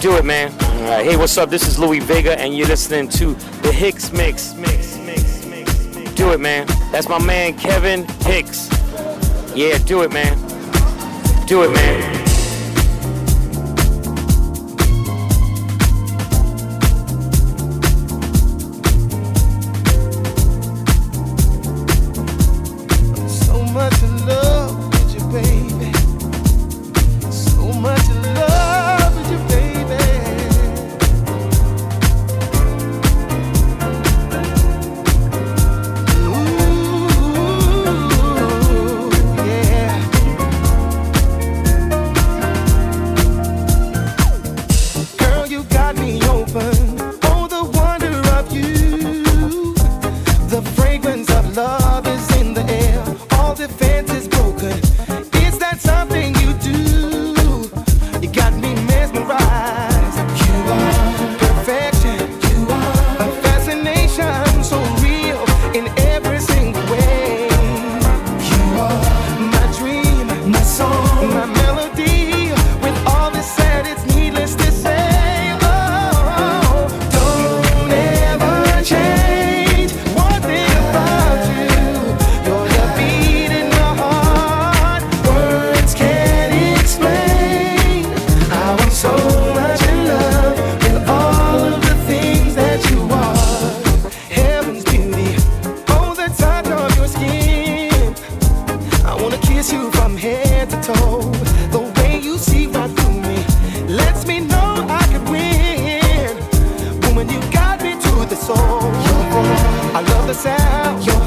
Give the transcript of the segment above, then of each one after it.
Do it, man. Uh, hey, what's up? This is Louie Vega, and you're listening to the Hicks Mix. Mix, mix, mix, mix. Do it, man. That's my man, Kevin Hicks. Yeah, do it, man. Do it, man. You're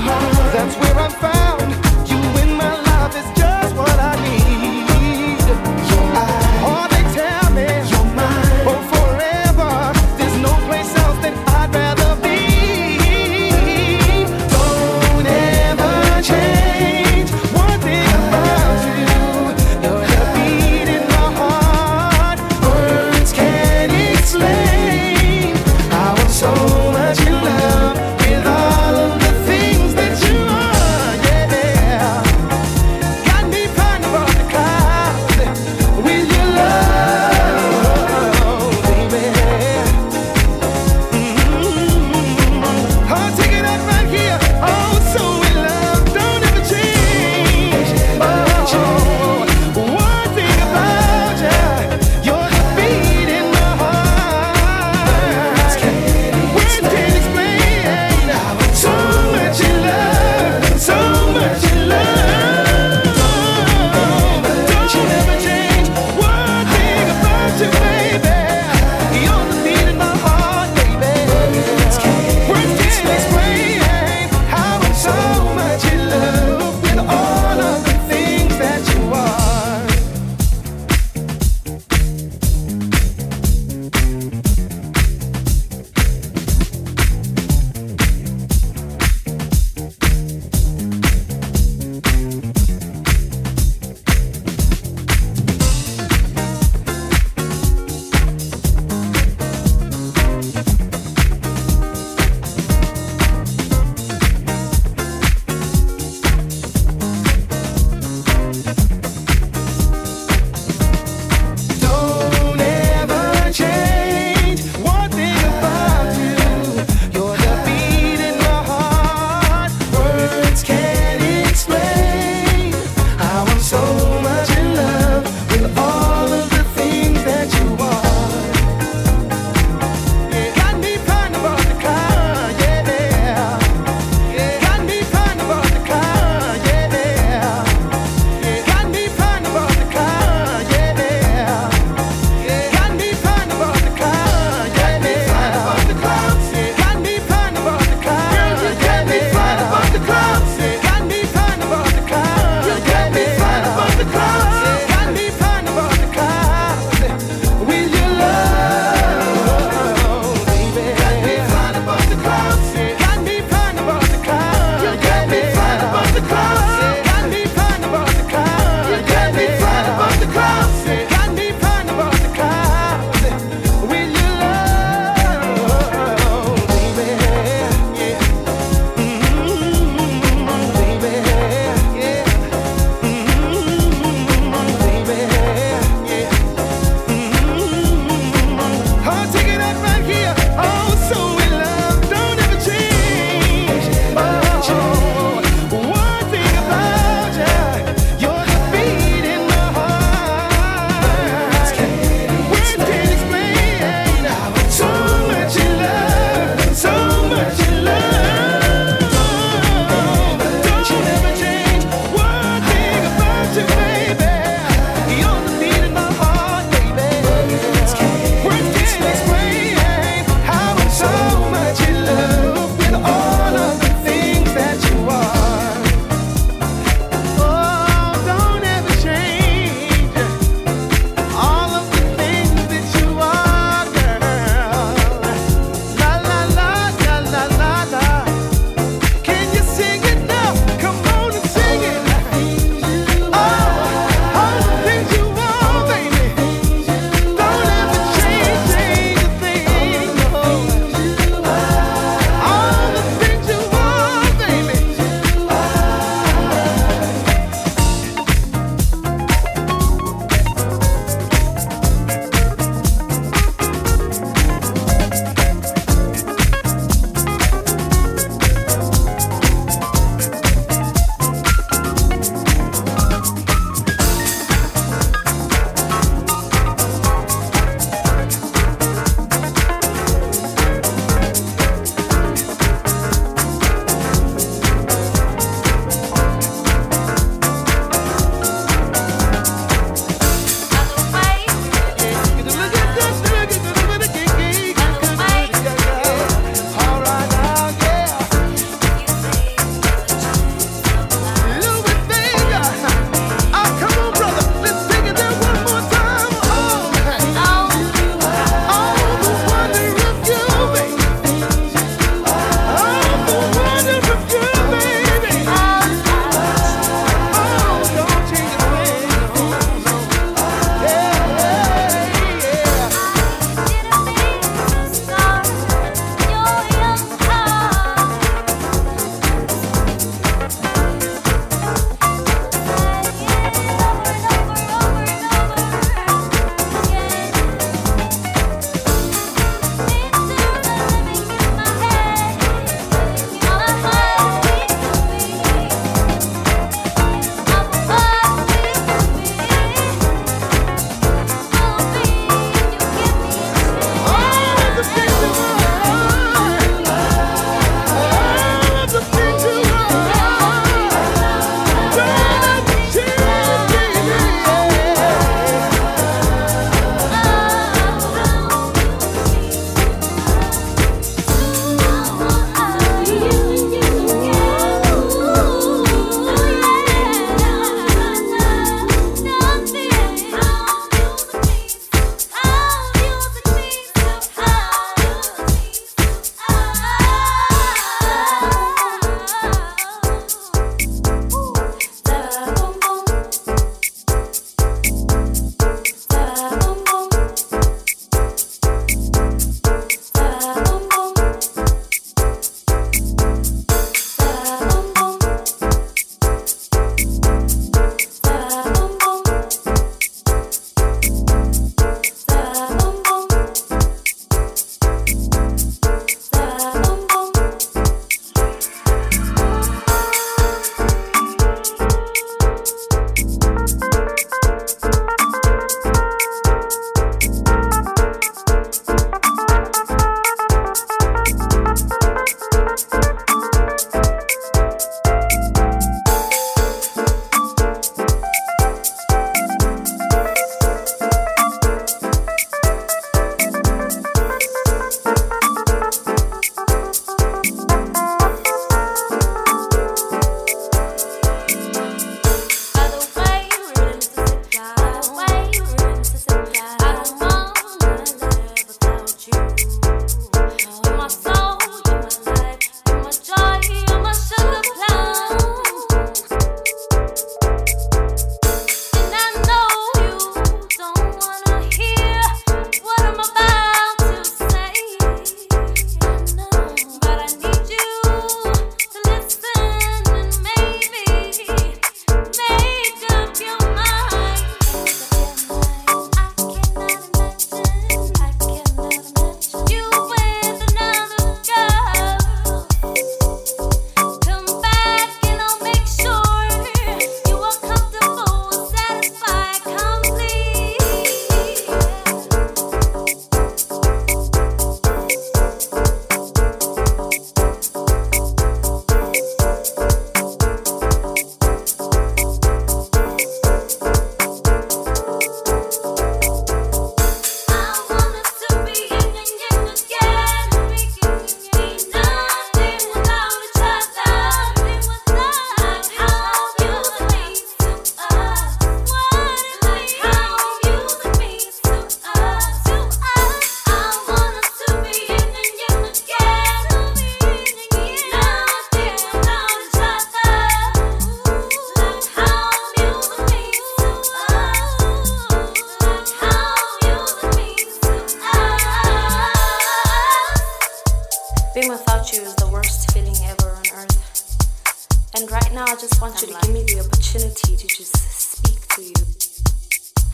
I just want you to give me the opportunity to just speak to you.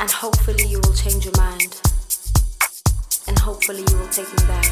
And hopefully you will change your mind. And hopefully you will take me back.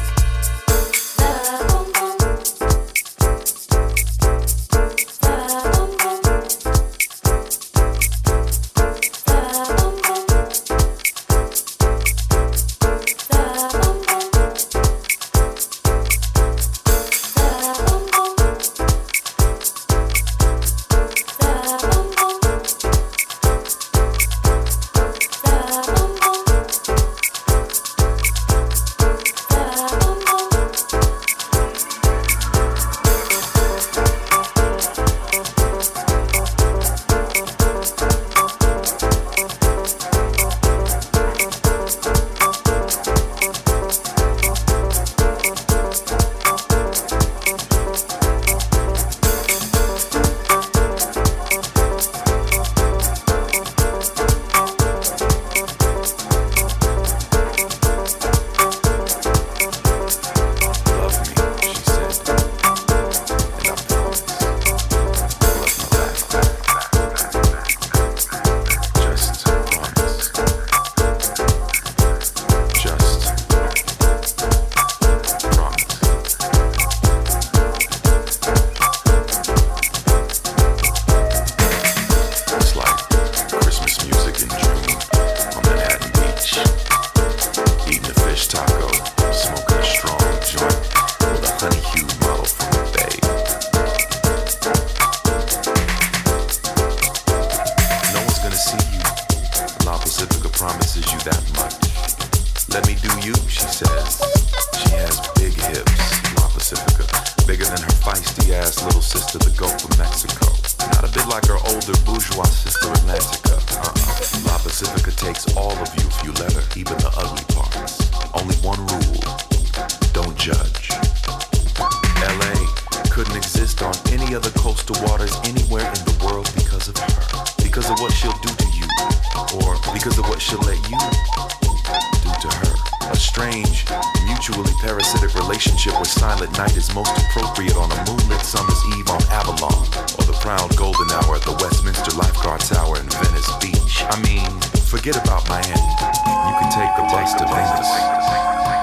Let me do you, she says. She has big hips, La Pacifica, bigger than her feisty ass little sister, the Gulf of Mexico. Not a bit like her older bourgeois sister, Atlantica. Uh-uh. La Pacifica takes all of you if you let her, even the ugly parts. Only one rule don't judge. LA couldn't exist on any other coastal waters anywhere in the world because of her. Because of what she'll do to you, or because of what she'll let you to her. A strange, mutually parasitic relationship where silent night is most appropriate on a moonlit summer's eve on Avalon, or the proud golden hour at the Westminster Lifeguard Tower in Venice Beach. I mean, forget about Miami. You can take the bus to Venice.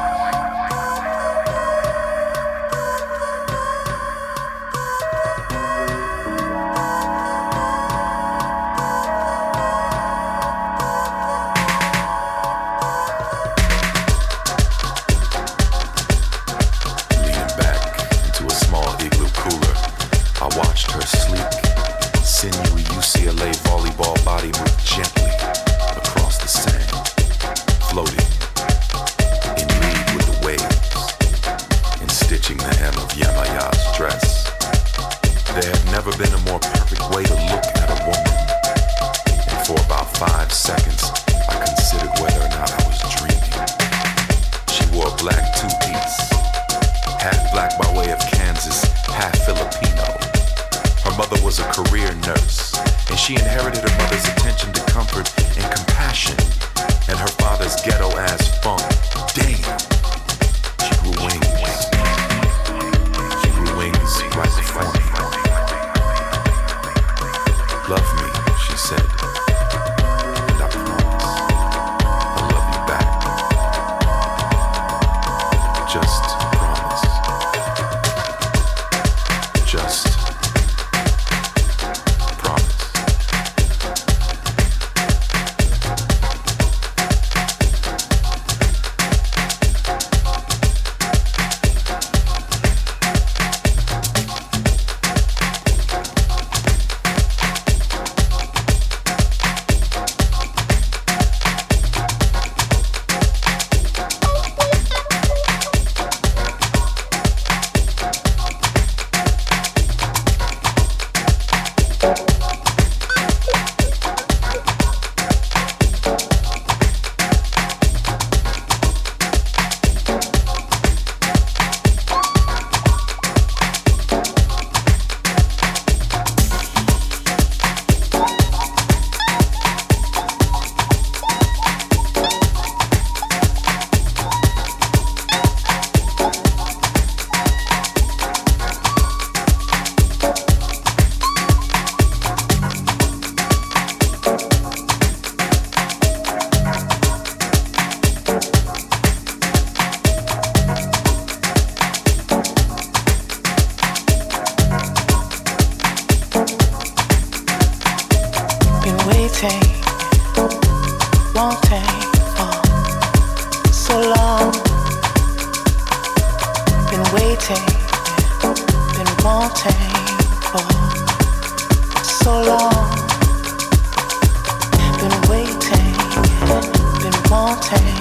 Should be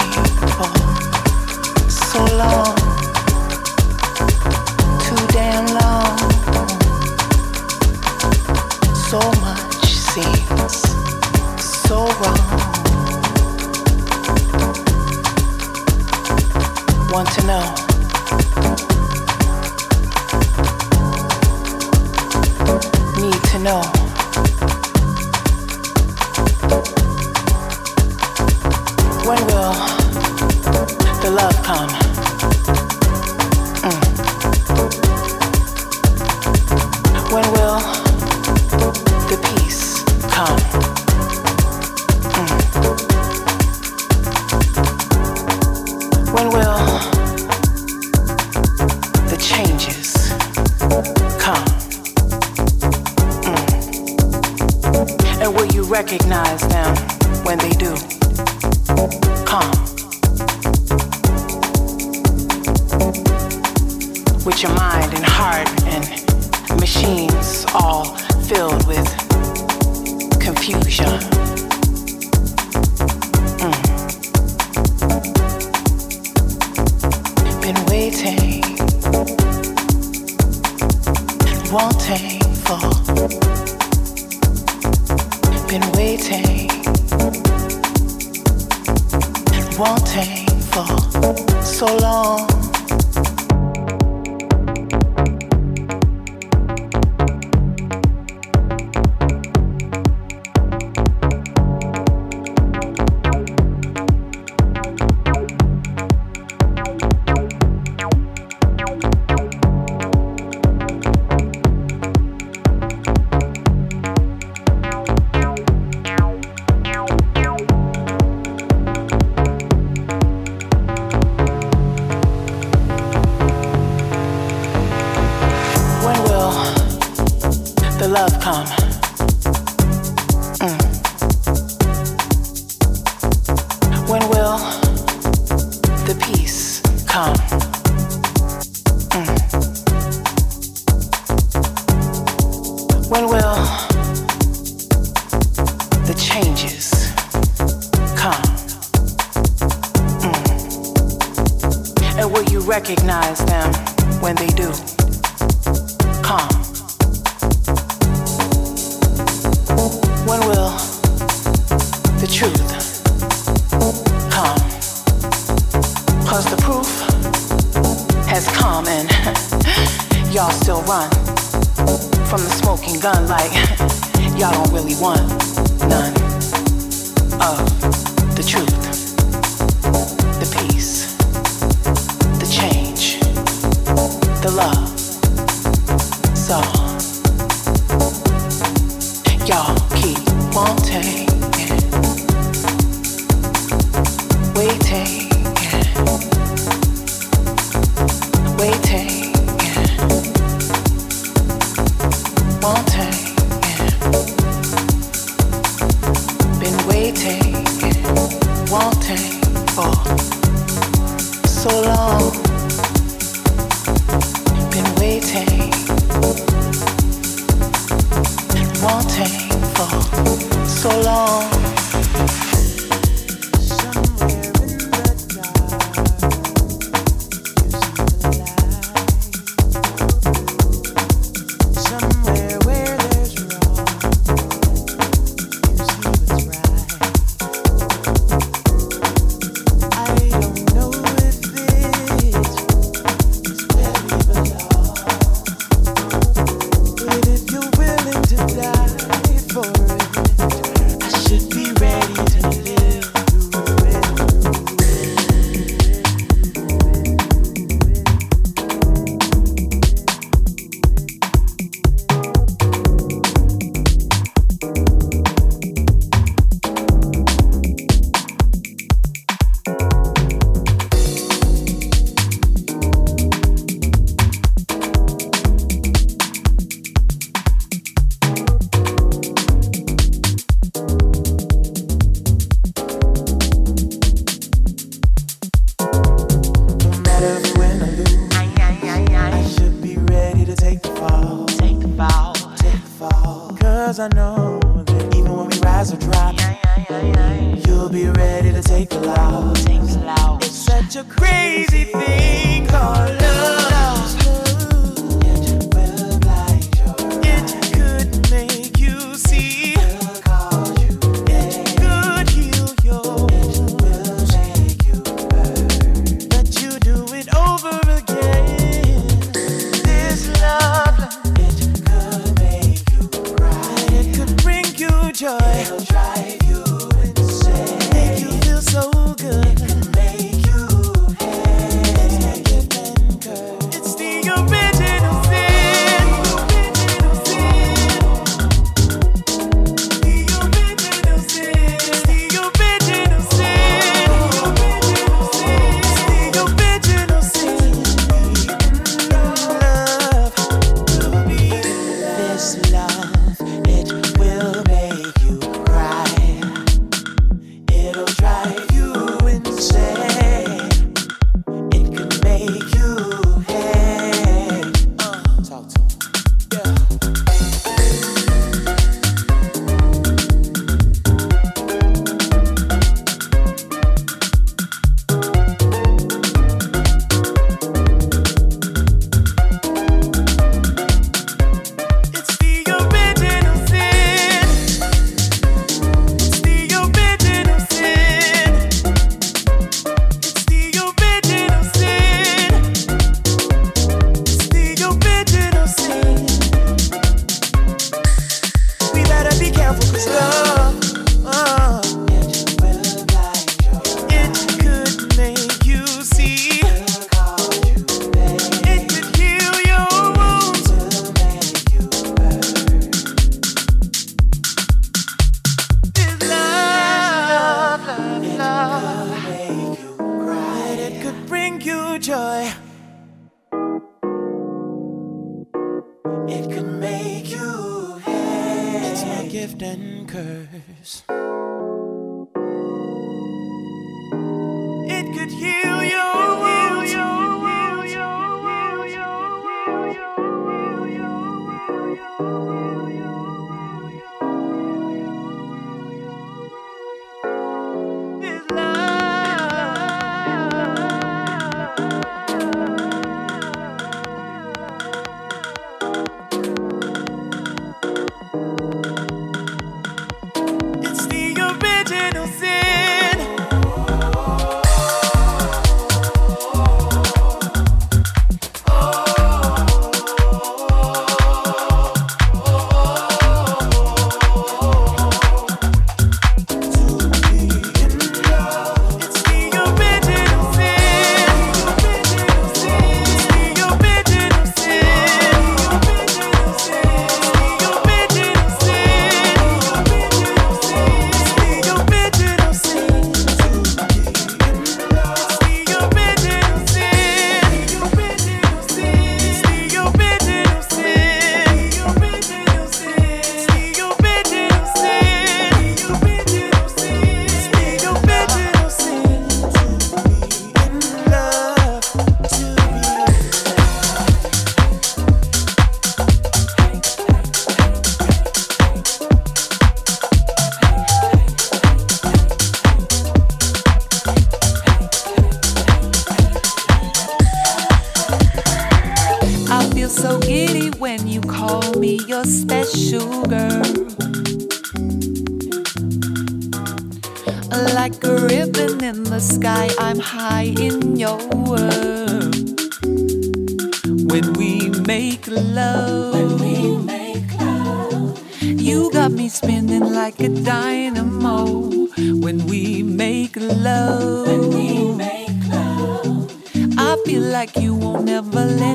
float on boats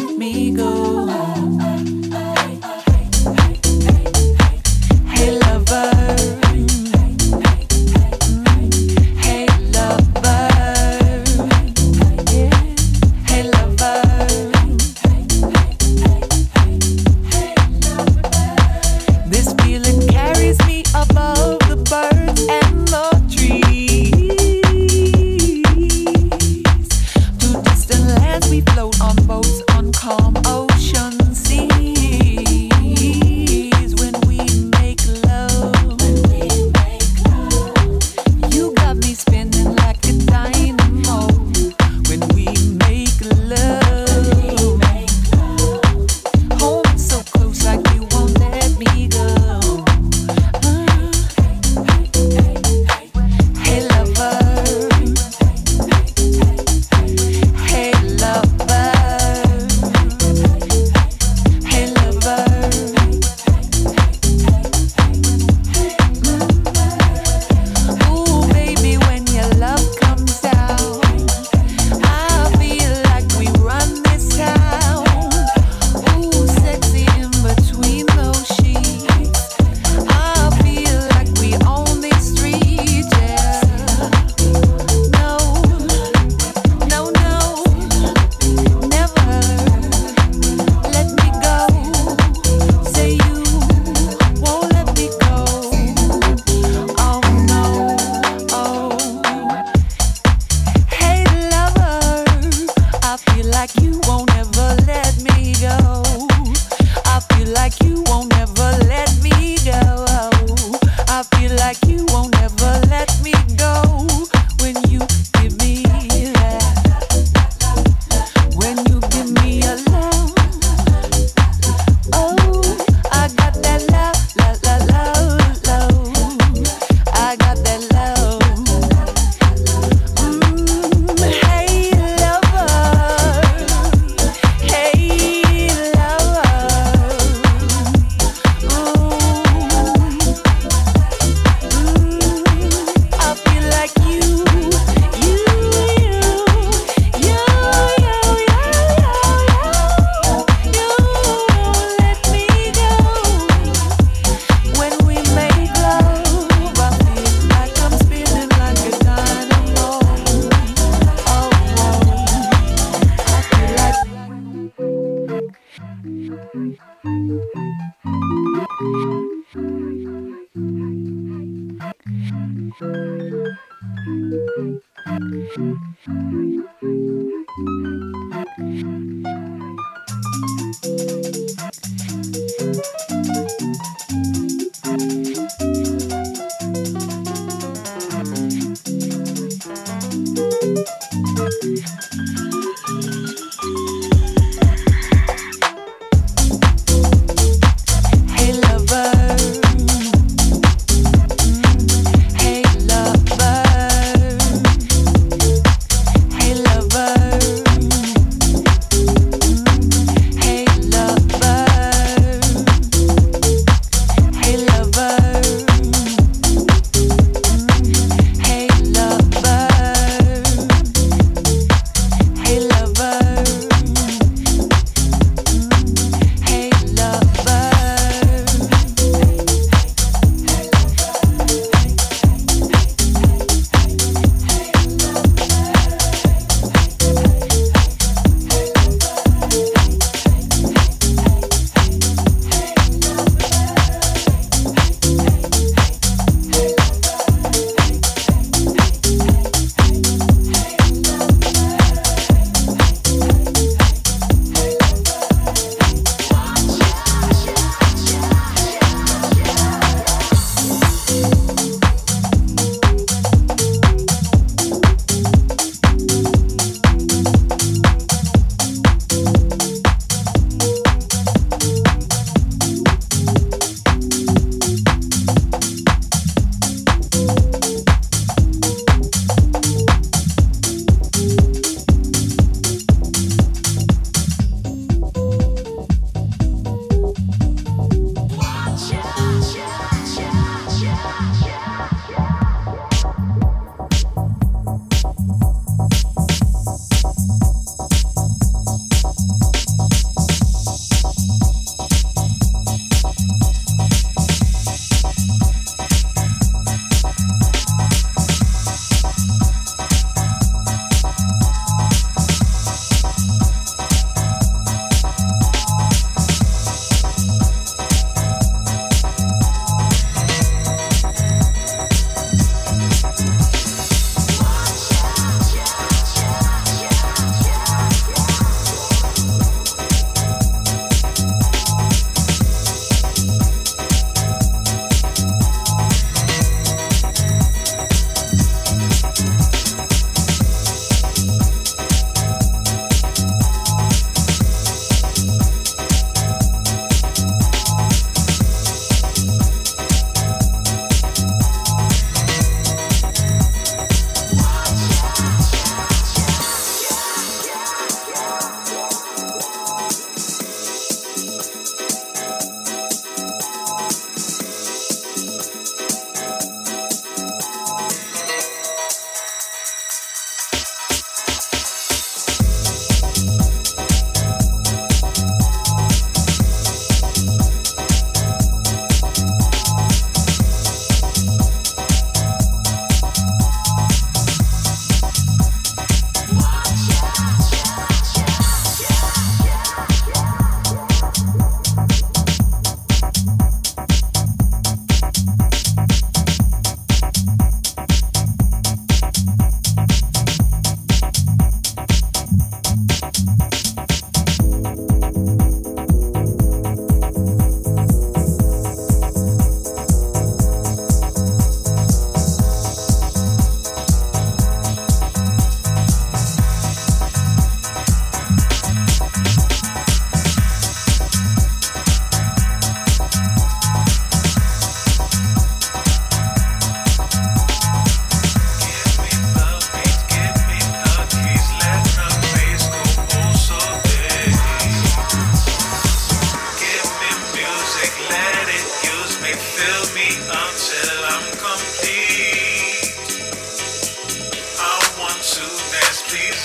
on calm oceans.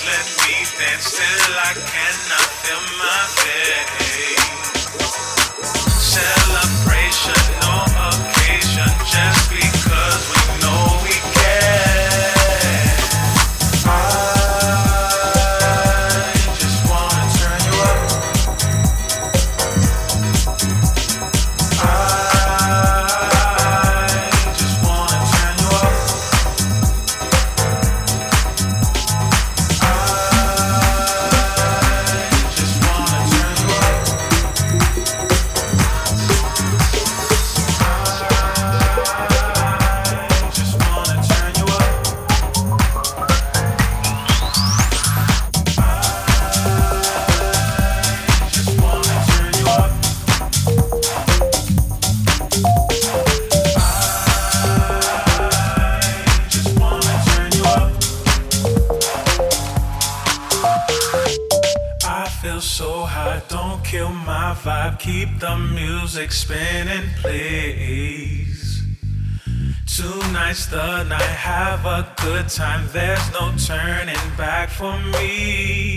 let me dance till I cannot feel my face. Time. There's no turning back for me.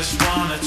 Just wanna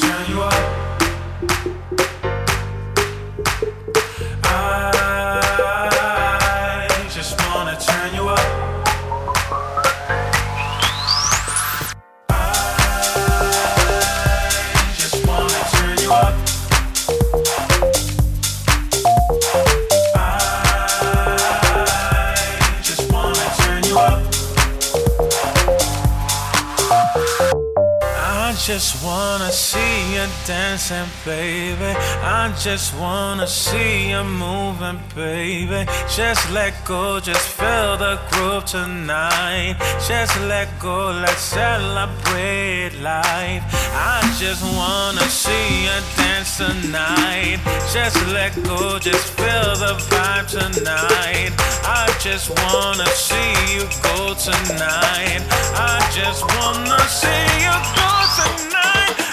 dancing, baby. I just wanna see you moving, baby. Just let go, just feel the groove tonight. Just let go, let's celebrate life. I just wanna see you dance tonight. Just let go, just feel the vibe tonight. I just wanna see you go tonight. I just wanna see you go tonight.